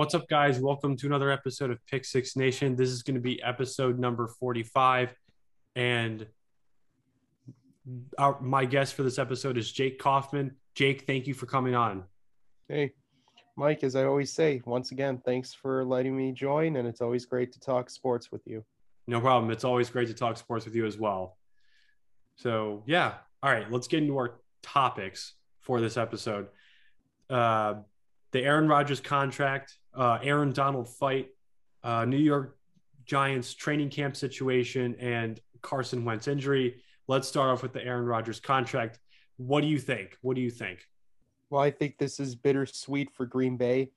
What's up, guys? Welcome to another episode of Pick Six Nation. This is going to be episode number 45. And our, my guest for this episode is Jake Kaufman. Jake, thank you for coming on. Hey, Mike, as I always say, once again, thanks for letting me join. And it's always great to talk sports with you. No problem. It's always great to talk sports with you as well. So, yeah. All right, let's get into our topics for this episode. Uh, the Aaron Rodgers contract, uh, Aaron Donald fight, uh, New York Giants training camp situation, and Carson Wentz injury. Let's start off with the Aaron Rodgers contract. What do you think? What do you think? Well, I think this is bittersweet for Green Bay.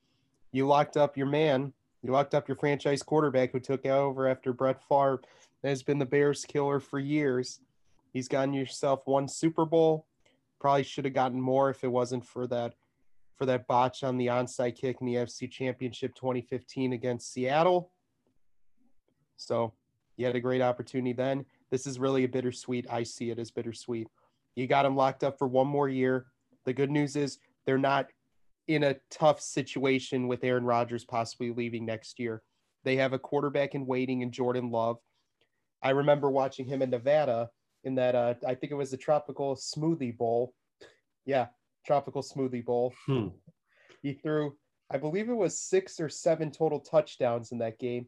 You locked up your man. You locked up your franchise quarterback who took over after Brett Favre has been the Bears killer for years. He's gotten yourself one Super Bowl. Probably should have gotten more if it wasn't for that for that botch on the onside kick in the FC Championship 2015 against Seattle. So you had a great opportunity then. This is really a bittersweet. I see it as bittersweet. You got him locked up for one more year. The good news is they're not in a tough situation with Aaron Rodgers possibly leaving next year. They have a quarterback in waiting in Jordan Love. I remember watching him in Nevada in that uh, I think it was the Tropical Smoothie Bowl. Yeah, Tropical Smoothie Bowl. Hmm. He threw, I believe it was six or seven total touchdowns in that game.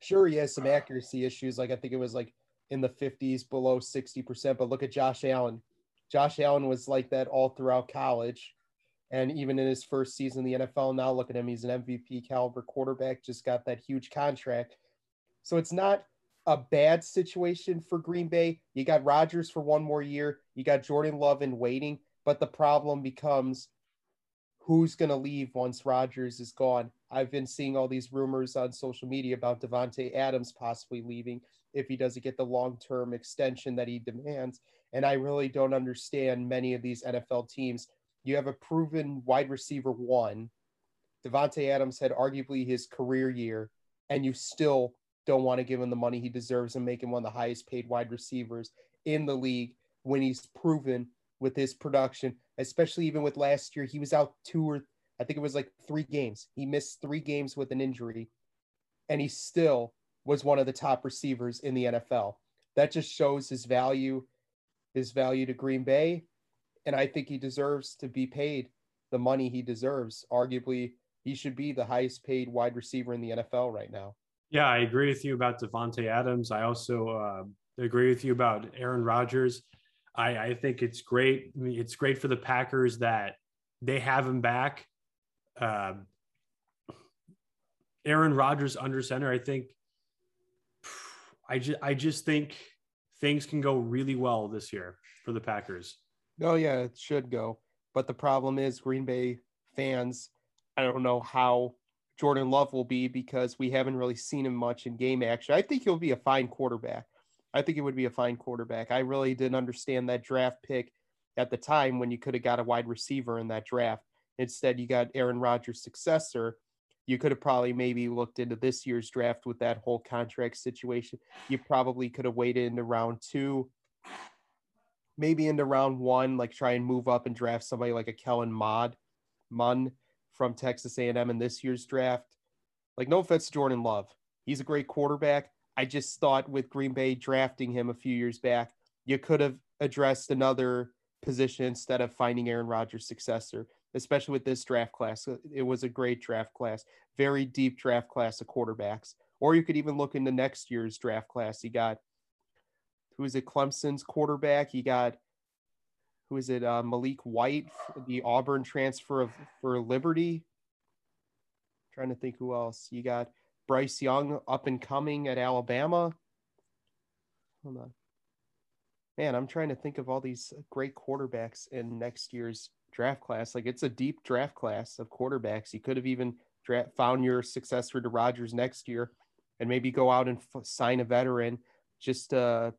Sure, he has some accuracy issues. Like I think it was like in the 50s, below 60%. But look at Josh Allen. Josh Allen was like that all throughout college. And even in his first season in the NFL, now look at him. He's an MVP caliber quarterback, just got that huge contract. So it's not a bad situation for Green Bay. You got Rodgers for one more year. You got Jordan Love in waiting. But the problem becomes who's going to leave once Rodgers is gone. I've been seeing all these rumors on social media about Davante Adams possibly leaving if he doesn't get the long-term extension that he demands. And I really don't understand many of these NFL teams. You have a proven wide receiver one. Davante Adams had arguably his career year, and you still don't want to give him the money he deserves and make him one of the highest paid wide receivers in the league when he's proven with his production, especially even with last year. He was out two or I think it was like three games. He missed three games with an injury, and he still was one of the top receivers in the NFL. That just shows his value, his value to Green Bay, and I think he deserves to be paid the money he deserves. Arguably, he should be the highest paid wide receiver in the NFL right now. Yeah, I agree with you about Davante Adams. I also uh, agree with you about Aaron Rodgers. I, I think it's great. I mean, it's great for the Packers that they have him back. Uh, Aaron Rodgers under center. I think. I just I just think things can go really well this year for the Packers. Oh yeah, it should go. But the problem is Green Bay fans. I don't know how Jordan Love will be because we haven't really seen him much in game action. I think he'll be a fine quarterback. I think it would be a fine quarterback. I really didn't understand that draft pick at the time when you could have got a wide receiver in that draft. Instead, you got Aaron Rodgers' successor. You could have probably maybe looked into this year's draft with that whole contract situation. You probably could have waited into round two, maybe into round one, like try and move up and draft somebody like a Kellen Mond, Munn from Texas A&M in this year's draft. Like no offense to Jordan Love, he's a great quarterback. I just thought with Green Bay drafting him a few years back, you could have addressed another position instead of finding Aaron Rodgers' successor, especially with this draft class. It was a great draft class, very deep draft class of quarterbacks. Or you could even look into next year's draft class. You got who is it? Clemson's quarterback. You got who is it? Uh, Malik White, the Auburn transfer of for Liberty. Trying to think who else. You got Bryce Young up and coming at Alabama. Hold on. Man, I'm trying to think of all these great quarterbacks in next year's draft class. Like it's a deep draft class of quarterbacks. You could have even dra- found your successor to Rodgers next year, and maybe go out and f- sign a veteran just uh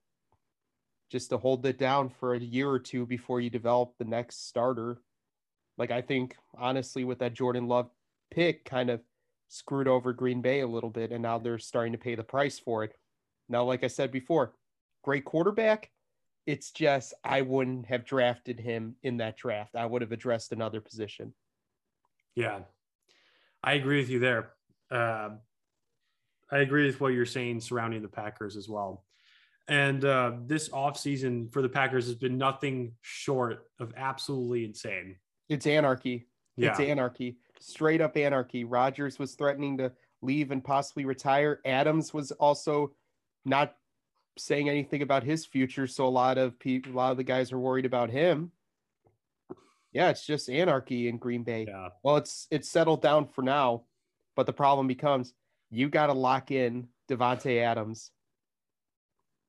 just to hold it down for a year or two before you develop the next starter. Like I think honestly, with that Jordan Love pick, kind of screwed over Green Bay a little bit, and now they're starting to pay the price for it. Now, like I said before, great quarterback. It's just I wouldn't have drafted him in that draft. I would have addressed another position. Yeah. I agree with you there. Uh, I agree with what you're saying surrounding the Packers as well. And uh, this offseason for the Packers has been nothing short of absolutely insane. It's anarchy. Yeah. It's anarchy. Straight up anarchy. Rodgers was threatening to leave and possibly retire. Adams was also not saying anything about his future, so a lot of people, a lot of the guys are worried about him. Yeah, it's just anarchy in Green Bay. Yeah. Well, it's it's settled down for now, but the problem becomes you got to lock in Davante Adams.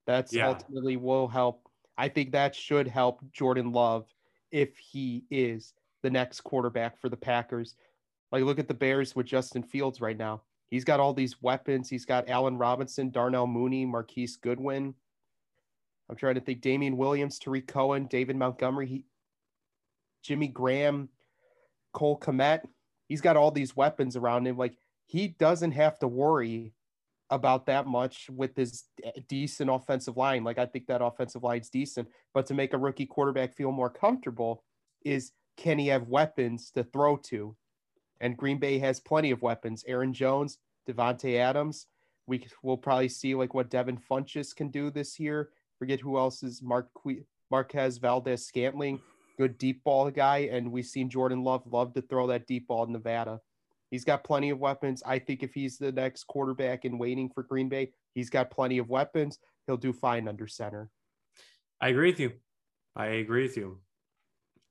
That's Yeah. ultimately will help. I think that should help Jordan Love if he is the next quarterback for the Packers. Like look at the Bears with Justin Fields right now. He's got all these weapons. He's got Allen Robinson, Darnell Mooney, Marquise Goodwin. I'm trying to think Damien Williams, Tarik Cohen, David Montgomery, he, Jimmy Graham, Cole Kmet. He's got all these weapons around him. Like he doesn't have to worry about that much with his decent offensive line. Like I think that offensive line's decent, but to make a rookie quarterback feel more comfortable is can he have weapons to throw to? And Green Bay has plenty of weapons. Aaron Jones, Davante Adams. We will probably see like what Devin Funchess can do this year. Forget who else is Mark Marquez Valdes-Scantling, good deep ball guy, and we've seen Jordan Love love to throw that deep ball in Nevada. He's got plenty of weapons. I think if he's the next quarterback in waiting for Green Bay, he's got plenty of weapons. He'll do fine under center. I agree with you. I agree with you.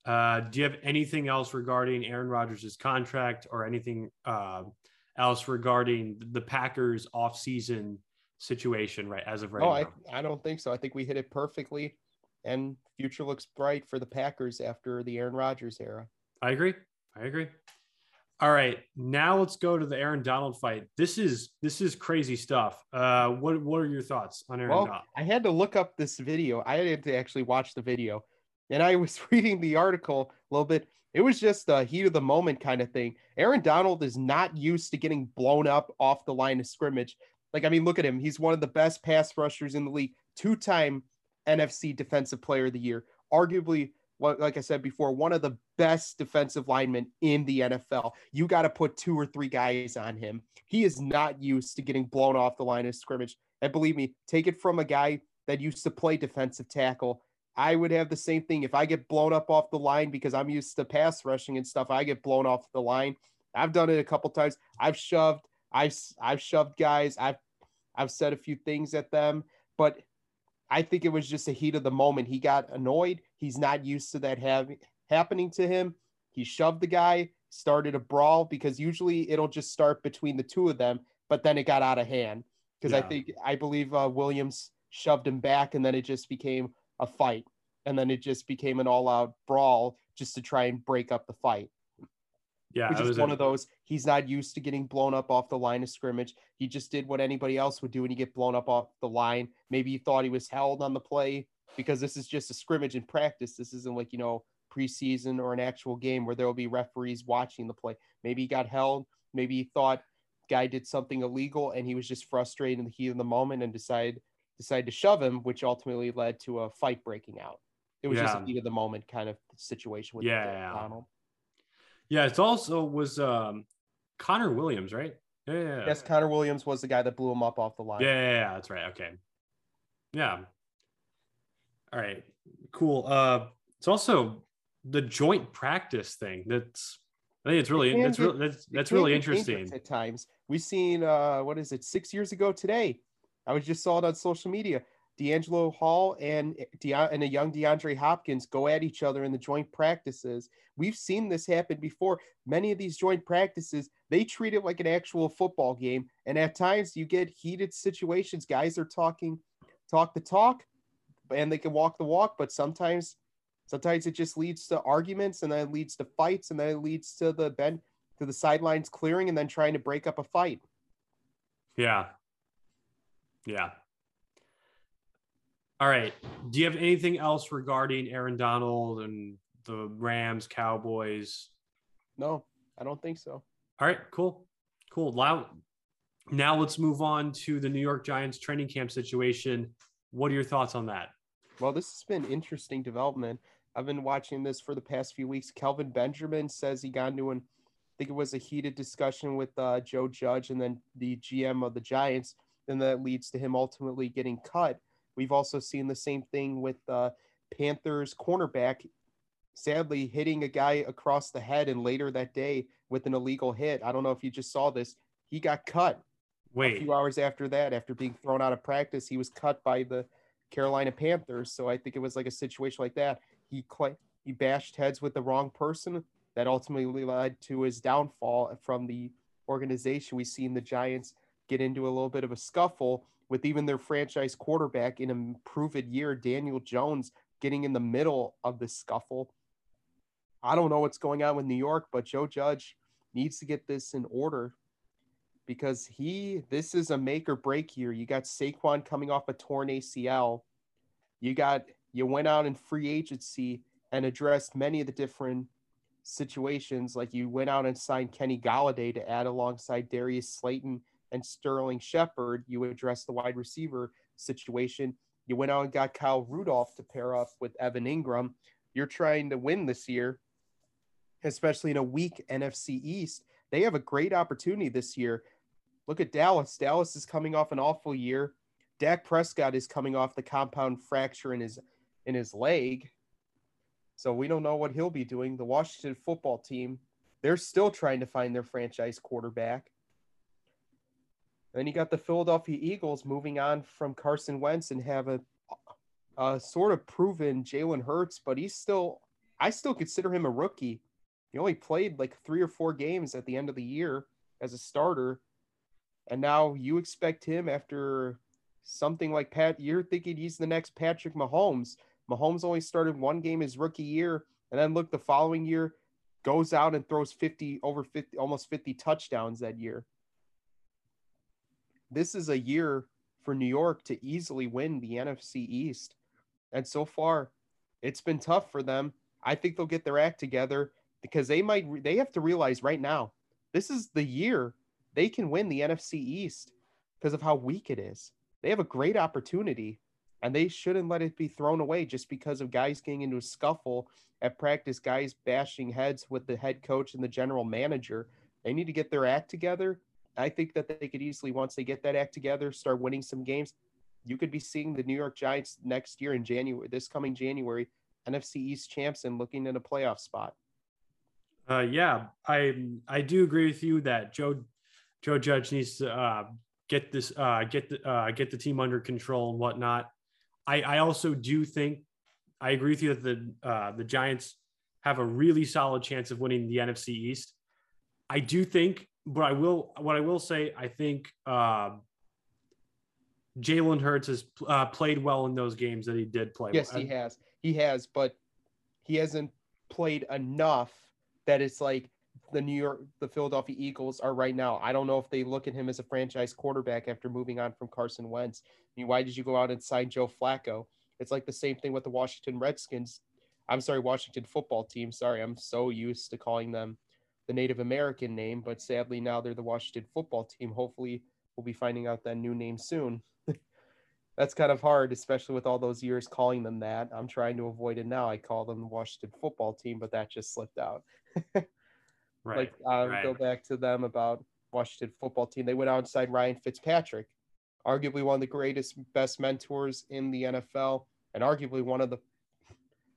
Uh, do you have anything else regarding Aaron Rodgers' contract or anything uh, else regarding the Packers offseason situation right as of right no, now? I, I don't think so. I think we hit it perfectly, and future looks bright for the Packers after the Aaron Rodgers era. I agree. I agree. All right, now let's go to the Aaron Donald fight. This is this is crazy stuff. Uh, what what are your thoughts on Aaron Well, Donald? I had to look up this video. I had to actually watch the video, and I was reading the article a little bit. It was just a heat of the moment kind of thing. Aaron Donald is not used to getting blown up off the line of scrimmage. Like, I mean, look at him. He's one of the best pass rushers in the league, two time NFC Defensive Player of the Year, arguably, like I said before, one of the best defensive linemen in the NFL. You got to put two or three guys on him. He is not used to getting blown off the line of scrimmage. And believe me, take it from a guy that used to play defensive tackle. I would have the same thing. If I get blown up off the line because I'm used to pass rushing and stuff, I get blown off the line. I've done it a couple times. I've shoved, I've I've shoved guys. I've I've said a few things at them, but I think it was just a heat of the moment. He got annoyed. He's not used to that having happening to him. He shoved the guy, started a brawl because usually it'll just start between the two of them, but then it got out of hand because I think I believe uh, Williams shoved him back, and then it just became a fight, and then it just became an all-out brawl just to try and break up the fight yeah, which is one a- of those he's not used to getting blown up off the line of scrimmage. He just did what anybody else would do when you get blown up off the line. Maybe he thought he was held on the play because this is just a scrimmage in practice. This isn't like, you know, preseason or an actual game where there will be referees watching the play. Maybe he got held. Maybe he thought guy did something illegal and he was just frustrated in the heat of the moment and decided decided to shove him, which ultimately led to a fight breaking out. It was just a heat of the moment kind of situation with Yeah, yeah. Donald. yeah. It's also was um, Connor Williams, right? Yeah, yeah, yeah. Yes, Connor Williams was the guy that blew him up off the line. Yeah, yeah, yeah, that's right. Okay. Yeah. All right. Cool. Uh it's also the joint practice thing. That's I think it's really can that's get- really that's that's can really get dangerous interesting. at times. We've seen uh what is it, six years ago today. I was just saw it on social media. DeAngelo Hall and De- and a young DeAndre Hopkins go at each other in the joint practices. We've seen this happen before. Many of these joint practices, they treat it like an actual football game. And at times you get heated situations. Guys are talking, talk the talk, and they can walk the walk, but sometimes sometimes it just leads to arguments and then it leads to fights and then it leads to the bench to the sidelines clearing and then trying to break up a fight. Yeah. Yeah. All right. Do you have anything else regarding Aaron Donald and the Rams, Cowboys? No, I don't think so. All right, cool. Cool. Now, now let's move on to the New York Giants training camp situation. What are your thoughts on that? Well, this has been interesting development. I've been watching this for the past few weeks. Kelvin Benjamin says he got into an I think it was a heated discussion with uh, Joe Judge and then the GM of the Giants, and that leads to him ultimately getting cut. We've also seen the same thing with uh, Panthers cornerback, sadly hitting a guy across the head, and later that day with an illegal hit. I don't know if you just saw this. He got cut. Wait. A few hours after that, after being thrown out of practice, he was cut by the Carolina Panthers. So I think it was like a situation like that. He cl- he bashed heads with the wrong person. That ultimately led to his downfall from the organization. We've seen the Giants get into a little bit of a scuffle with even their franchise quarterback in a proven year, Daniel Jones, getting in the middle of the scuffle. I don't know what's going on with New York, but Joe Judge needs to get this in order because he this is a make or break year. You got Saquon coming off a torn ACL. You got you went out in free agency and addressed many of the different situations. Like you went out and signed Kenny Golladay to add alongside Darius Slayton and Sterling Shepard. You addressed the wide receiver situation. You went out and got Kyle Rudolph to pair up with Evan Engram. You're trying to win this year, especially in a weak NFC East. They have a great opportunity this year. Look at Dallas. Dallas is coming off an awful year. Dak Prescott is coming off the compound fracture in his in his leg. So we don't know what he'll be doing. The Washington football team, they're still trying to find their franchise quarterback. Then you got the Philadelphia Eagles moving on from Carson Wentz and have a, a sort of proven Jalen Hurts, but he's still, I still consider him a rookie. He only played like three or four games at the end of the year as a starter. And now you expect him after something like Pat, you're thinking he's the next Patrick Mahomes Mahomes only started one game his rookie year, and then look the following year, goes out and throws 50 over 50 almost 50 touchdowns that year. This is a year for New York to easily win the NFC East. And so far, it's been tough for them. I think they'll get their act together because they might they have to realize right now, this is the year they can win the NFC East because of how weak it is. They have a great opportunity and they shouldn't let it be thrown away just because of guys getting into a scuffle at practice, guys bashing heads with the head coach and the general manager. They need to get their act together. I think that they could easily, once they get that act together, start winning some games. You could be seeing the New York Giants next year in January, this coming January, NFC East champs and looking at a playoff spot. Uh, yeah, I I do agree with you that Joe Joe Judge needs to uh, get this uh, get the uh, get the team under control and whatnot. I, I also do think I agree with you that the uh, the Giants have a really solid chance of winning the NFC East. I do think, but I will what I will say, I think uh, Jalen Hurts has uh, played well in those games that he did play. Yes, he has. He has, but he hasn't played enough that it's like the New York, the Philadelphia Eagles are right now. I don't know if they look at him as a franchise quarterback after moving on from Carson Wentz. I mean, why did you go out and sign Joe Flacco? It's like the same thing with the Washington Redskins. I'm sorry, Washington football team. Sorry, I'm so used to calling them the Native American name, but sadly now they're the Washington football team. Hopefully, we'll be finding out that new name soon. That's kind of hard, especially with all those years calling them that. I'm trying to avoid it now. I call them the Washington football team, but that just slipped out. Right. Like uh, right. go back to them about Washington football team. They went outside Ryan Fitzpatrick, arguably one of the greatest, best mentors in the NFL, and arguably one of the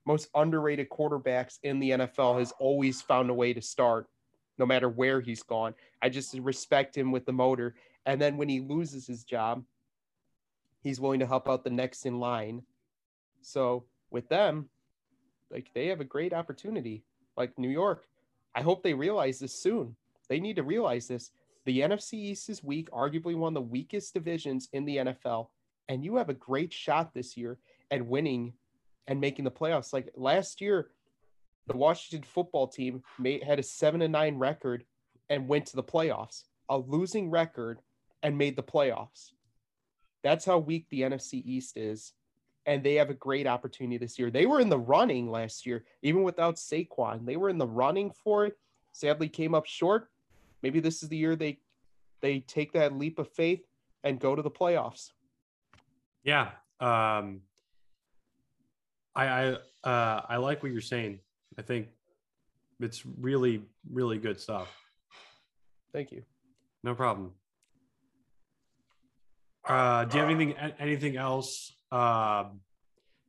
most underrated quarterbacks in the NFL. Has always found a way to start, no matter where he's gone. I just respect him with the motor. And then when he loses his job, he's willing to help out the next in line. So with them, like they have a great opportunity. Like New York, I hope they realize this soon. They need to realize this. The NFC East is weak, arguably one of the weakest divisions in the NFL, and you have a great shot this year at winning and making the playoffs. Like last year, the Washington football team made, had a seven and nine record and went to the playoffs. A losing record and made the playoffs. That's how weak the NFC East is and they have a great opportunity this year. They were in the running last year, even without Saquon. They were in the running for it. Sadly, came up short. Maybe this is the year they they take that leap of faith and go to the playoffs. Yeah, um, I I uh, I like what you're saying. I think it's really really good stuff. Thank you. No problem. Uh, do you have anything anything else uh,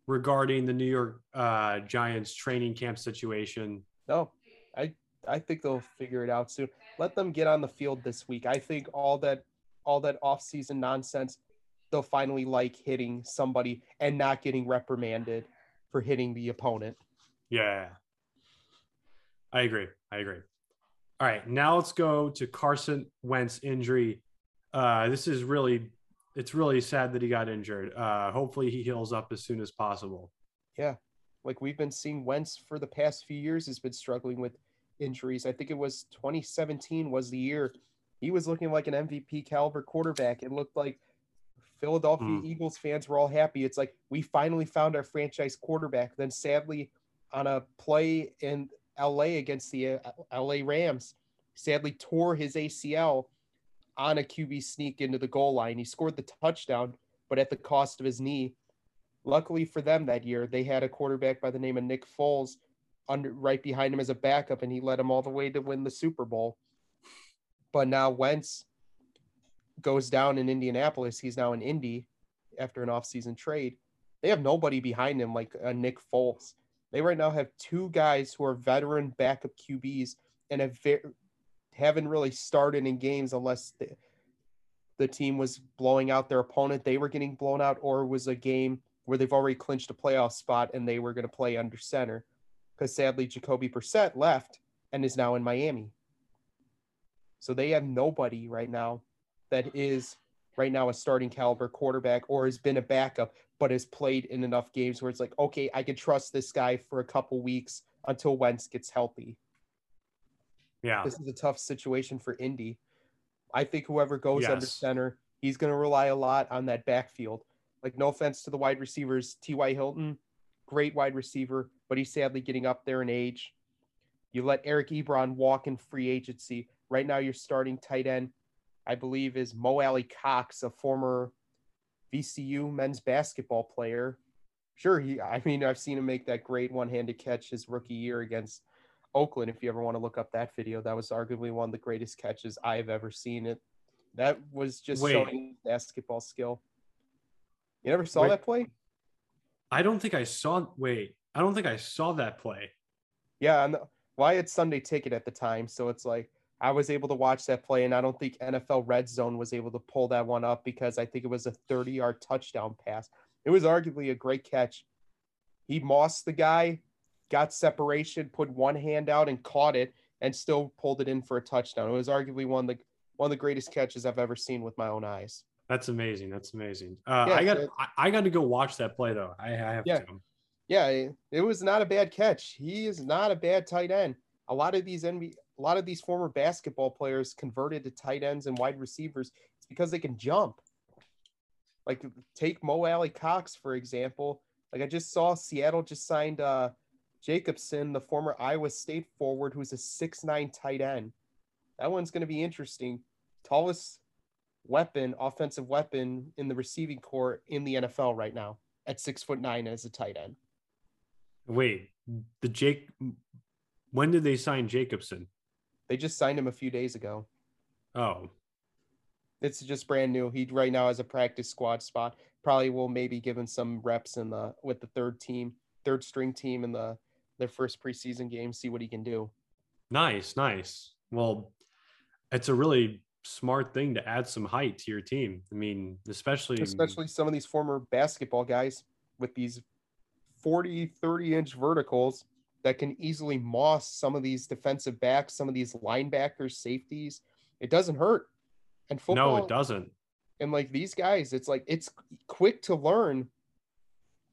regarding the New York uh, Giants training camp situation? No, I I think they'll figure it out soon. Let them get on the field this week. I think all that all that offseason nonsense, they'll finally like hitting somebody and not getting reprimanded for hitting the opponent. Yeah. I agree. I agree. All right, now let's go to Carson Wentz injury. Uh, this is really, it's really sad that he got injured. Uh, hopefully, he heals up as soon as possible. Yeah, like we've been seeing Wentz for the past few years has been struggling with injuries. I think it was 2017 was the year he was looking like an MVP caliber quarterback. It looked like Philadelphia mm. Eagles fans were all happy. It's like we finally found our franchise quarterback. Then sadly, on a play in LA against the uh, LA Rams, sadly tore his ACL on a QB sneak into the goal line. He scored the touchdown, but at the cost of his knee. Luckily for them that year, they had a quarterback by the name of Nick Foles under right behind him as a backup, and he led them all the way to win the Super Bowl. But now Wentz goes down in Indianapolis. He's now in Indy after an offseason trade. They have nobody behind him like a Nick Foles. They right now have two guys who are veteran backup QBs and have ve- haven't really started in games unless the, the team was blowing out their opponent. They were getting blown out, or was a game where they've already clinched a playoff spot and they were going to play under center. Because sadly, Jacoby Brissett left and is now in Miami. So they have nobody right now that is right now a starting caliber quarterback or has been a backup but has played in enough games where it's like, okay, I can trust this guy for a couple weeks until Wentz gets healthy. Yeah. This is a tough situation for Indy. I think whoever goes yes. under center, he's going to rely a lot on that backfield. Like, no offense to the wide receivers, T.Y. Hilton, great wide receiver, but he's sadly getting up there in age. You let Eric Ebron walk in free agency. Right now, you're starting tight end, I believe, is Mo Alie-Cox, a former VCU men's basketball player. Sure, he. I mean, I've seen him make that great one-handed catch his rookie year against Oakland. If you ever want to look up that video, that was arguably one of the greatest catches I've ever seen. It that was just Wait. showing basketball skill. You never saw Wait. that play? I don't think I saw. Wait, I don't think I saw that play. Yeah, and well, I had Sunday ticket at the time, so it's like I was able to watch that play, and I don't think NFL Red Zone was able to pull that one up because I think it was a 30 yard touchdown pass. It was arguably a great catch. He mossed the guy, got separation, put one hand out and caught it, and still pulled it in for a touchdown. It was arguably one of the one of the greatest catches I've ever seen with my own eyes. That's amazing. That's amazing. Uh, yeah, I got I, I, got to go watch that play though. I, I have yeah. to. Yeah, it was not a bad catch. He is not a bad tight end. A lot of these NBA, a lot of these former basketball players converted to tight ends and wide receivers. It's because they can jump. Like take Mo Alie-Cox for example. Like I just saw Seattle just signed uh Jacobson, the former Iowa State forward, who's a six nine tight end. That one's going to be interesting. Tallest weapon, offensive weapon in the receiving corps in the NFL right now at six foot nine as a tight end. Wait, the Jake. When did they sign Jacobson? They just signed him a few days ago. Oh. It's just brand new. He right now has a practice squad spot. Probably will maybe give him some reps in the with the third team, third string team in the their first preseason game, see what he can do. Nice, nice. Well, it's a really smart thing to add some height to your team. I mean, especially especially some of these former basketball guys with these 40, 30 inch verticals that can easily moss some of these defensive backs, some of these linebackers, safeties. It doesn't hurt. And football. No, it doesn't. And like these guys, it's like it's quick to learn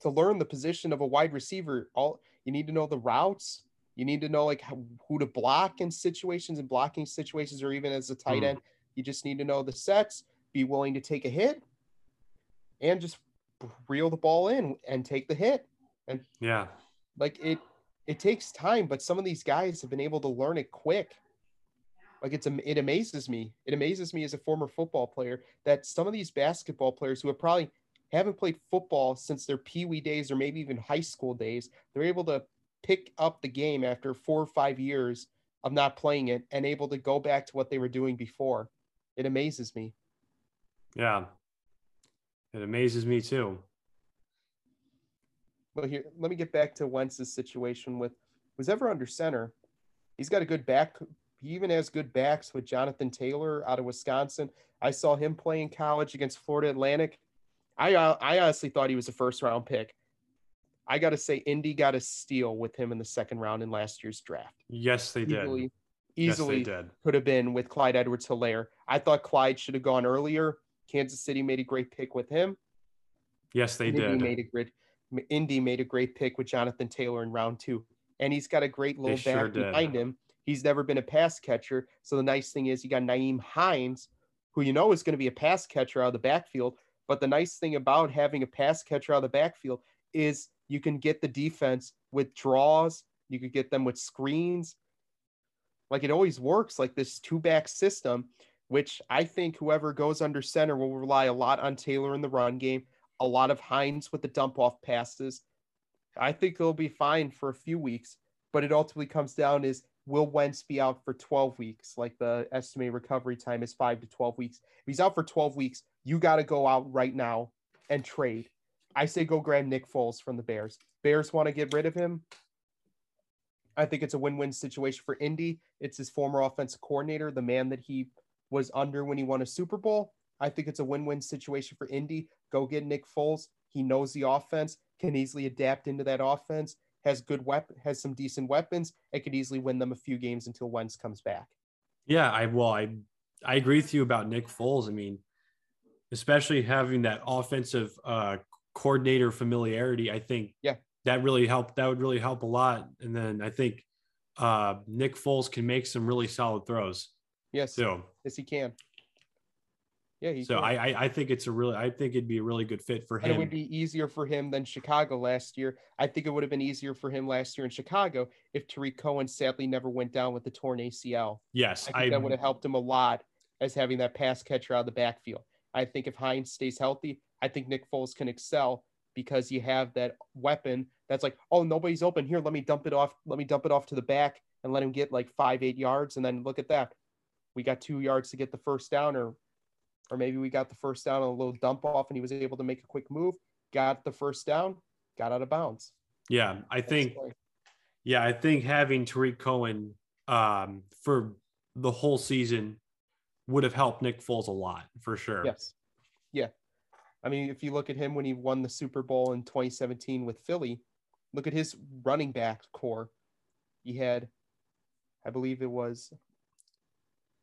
to learn the position of a wide receiver. All you need to know the routes. You need to know like how, who to block in situations and blocking situations, or even as a tight mm. end. You just need to know the sets, be willing to take a hit, and just reel the ball in and take the hit. And yeah, like it it takes time, but some of these guys have been able to learn it quick. Like it's it amazes me. It amazes me as a former football player that some of these basketball players who have probably haven't played football since their pee wee days or maybe even high school days, they're able to pick up the game after four or five years of not playing it and able to go back to what they were doing before. It amazes me. Yeah. It amazes me too. Well, here, let me get back to Wentz's situation with was ever under center. He's got a good back. He even has good backs with Jonathan Taylor out of Wisconsin. I saw him play in college against Florida Atlantic. I uh, I honestly thought he was a first round pick. I got to say, Indy got a steal with him in the second round in last year's draft. Yes, they did. Easily, yes, easily they did. could have been with Clyde Edwards-Helaire. I thought Clyde should have gone earlier. Kansas City made a great pick with him. Yes, they Indy did. made a great Indy made a great pick with Jonathan Taylor in round two. And he's got a great little They back sure behind him. He's never been a pass catcher. So the nice thing is you got Nyheim Hines, who you know is going to be a pass catcher out of the backfield. But the nice thing about having a pass catcher out of the backfield is you can get the defense with draws, you could get them with screens. Like it always works, like this two back system, which I think whoever goes under center will rely a lot on Taylor in the run game, a lot of Hines with the dump off passes. I think they'll be fine for a few weeks, but it ultimately comes down is will Wentz be out for 12 weeks? Like the estimated recovery time is five to 12 weeks. If he's out for 12 weeks, you got to go out right now and trade. I say go grab Nick Foles from the Bears. Bears want to get rid of him. I think it's a win-win situation for Indy. It's his former offensive coordinator, the man that he was under when he won a Super Bowl. I think it's a win-win situation for Indy. Go get Nick Foles. He knows the offense, can easily adapt into that offense, has good weapon, has some decent weapons, and could easily win them a few games until Wentz comes back. Yeah, I well, I I agree with you about Nick Foles. I mean, especially having that offensive uh coordinator familiarity, I think Yeah. that really helped. That would really help a lot. And then I think uh Nick Foles can make some really solid throws Yes, too. yes, he can. Yeah, he So. I, I I think it's a really I think it'd be a really good fit for and it would be easier for him than Chicago last year. I think it would have been easier for him last year in Chicago if Tarik Cohen sadly never went down with the torn ACL. yes, I think that would have helped him a lot as having that pass catcher out of the backfield. I think if Hines stays healthy, I think Nick Foles can excel because you have that weapon that's like, oh, nobody's open here. Let me dump it off. Let me dump it off to the back and let him get like five, eight yards. And then look at that. We got two yards to get the first down, or or maybe we got the first down on a little dump off and he was able to make a quick move, got the first down, got out of bounds. yeah. I That's think yeah, I think having Tarik Cohen um for the whole season would have helped Nick Foles a lot for sure. Yes. Yeah. I mean, if you look at him when he won the Super Bowl in 2017 with Philly, look at his running back corps. He had, I believe it was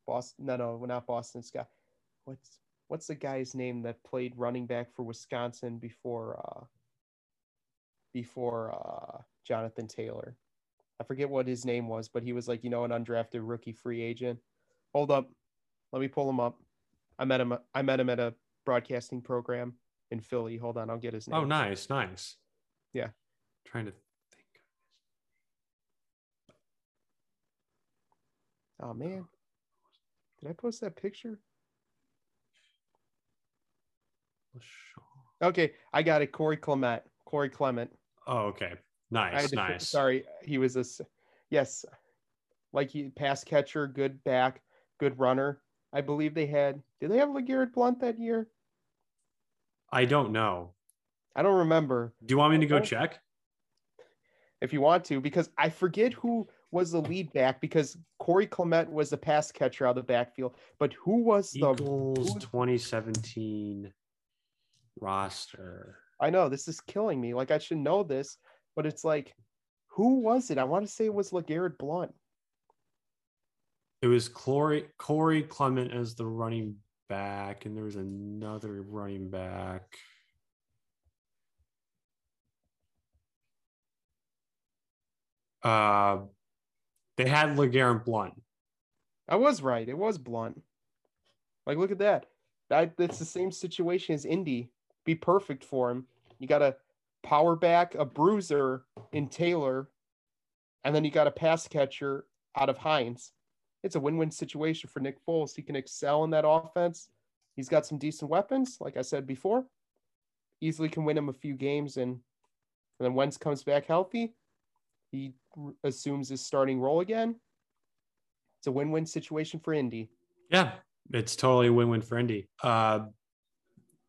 Boston. No, no, not Boston Scott. What's what's the guy's name that played running back for Wisconsin before uh before uh Jonathan Taylor? I forget what his name was, but he was like, you know, an undrafted rookie free agent. Hold up. Let me pull him up. I met him. I met him at a broadcasting program in Philly. Hold on, I'll get his name. Oh, nice, nice. Yeah. Trying to think. Oh man, did I post that picture? Okay, I got it. Corey Clement. Corey Clement. Oh, okay. Nice, to- nice. Sorry, he was a yes, like he pass catcher, good back, good runner. I believe they had. Did they have LeGarrette Blunt that year? I don't know. I don't remember. Do you want me to go check? if you want to, because I forget who was the lead back because Corey Clement was the pass catcher out of the backfield, but who was the Eagles who- 2017 roster. I know this is killing me. Like I should know this, but it's like, who was it? I want to say it was Legarrette Blunt. It was Corey, Corey Clement as the running back, and there was another running back. Uh, they had LeGarrette Blunt. I was right. It was Blunt. Like, look at that. That that's the same situation as Indy. Be perfect for him. You got a power back, a bruiser in Taylor, and then you got a pass catcher out of Hines. It's a win-win situation for Nick Foles. He can excel in that offense. He's got some decent weapons, like I said before. Easily can win him a few games, and, and then Wentz comes back healthy. He r- assumes his starting role again. it's a win-win situation for Indy. Yeah, it's totally a win-win for Indy. Uh,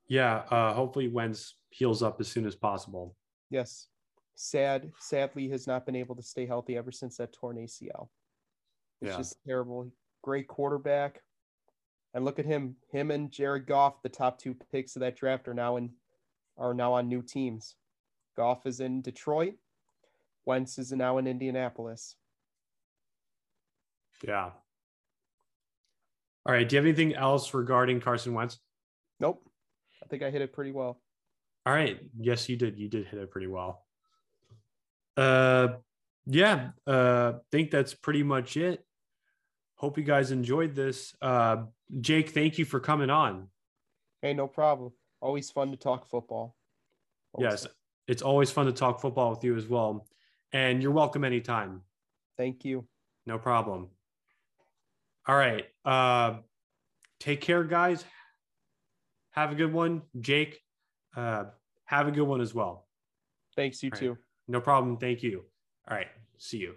yeah, uh, hopefully Wentz heals up as soon as possible. Yes, sad. Sadly, has not been able to stay healthy ever since that torn ACL. It's Yeah. just terrible. Great quarterback, and look at him. Him and Jared Goff, the top two picks of that draft, are now in are now on new teams. Goff is in Detroit. Wentz is now in Indianapolis. Yeah. All right. Do you have anything else regarding Carson Wentz? Nope. I think I hit it pretty well. All right. Yes, you did. You did hit it pretty well. Uh, yeah. Uh, think that's pretty much it. Hope you guys enjoyed this. Uh, Jake, thank you for coming on. Hey, no problem. Always fun to talk football. Always Yes, fun. it's always fun to talk football with you as well. And you're welcome anytime. Thank you. No problem. All right. Uh, take care, guys. Have a good one. Jake, uh, have a good one as well. Thanks, you right. too. No problem. Thank you. All right. See you.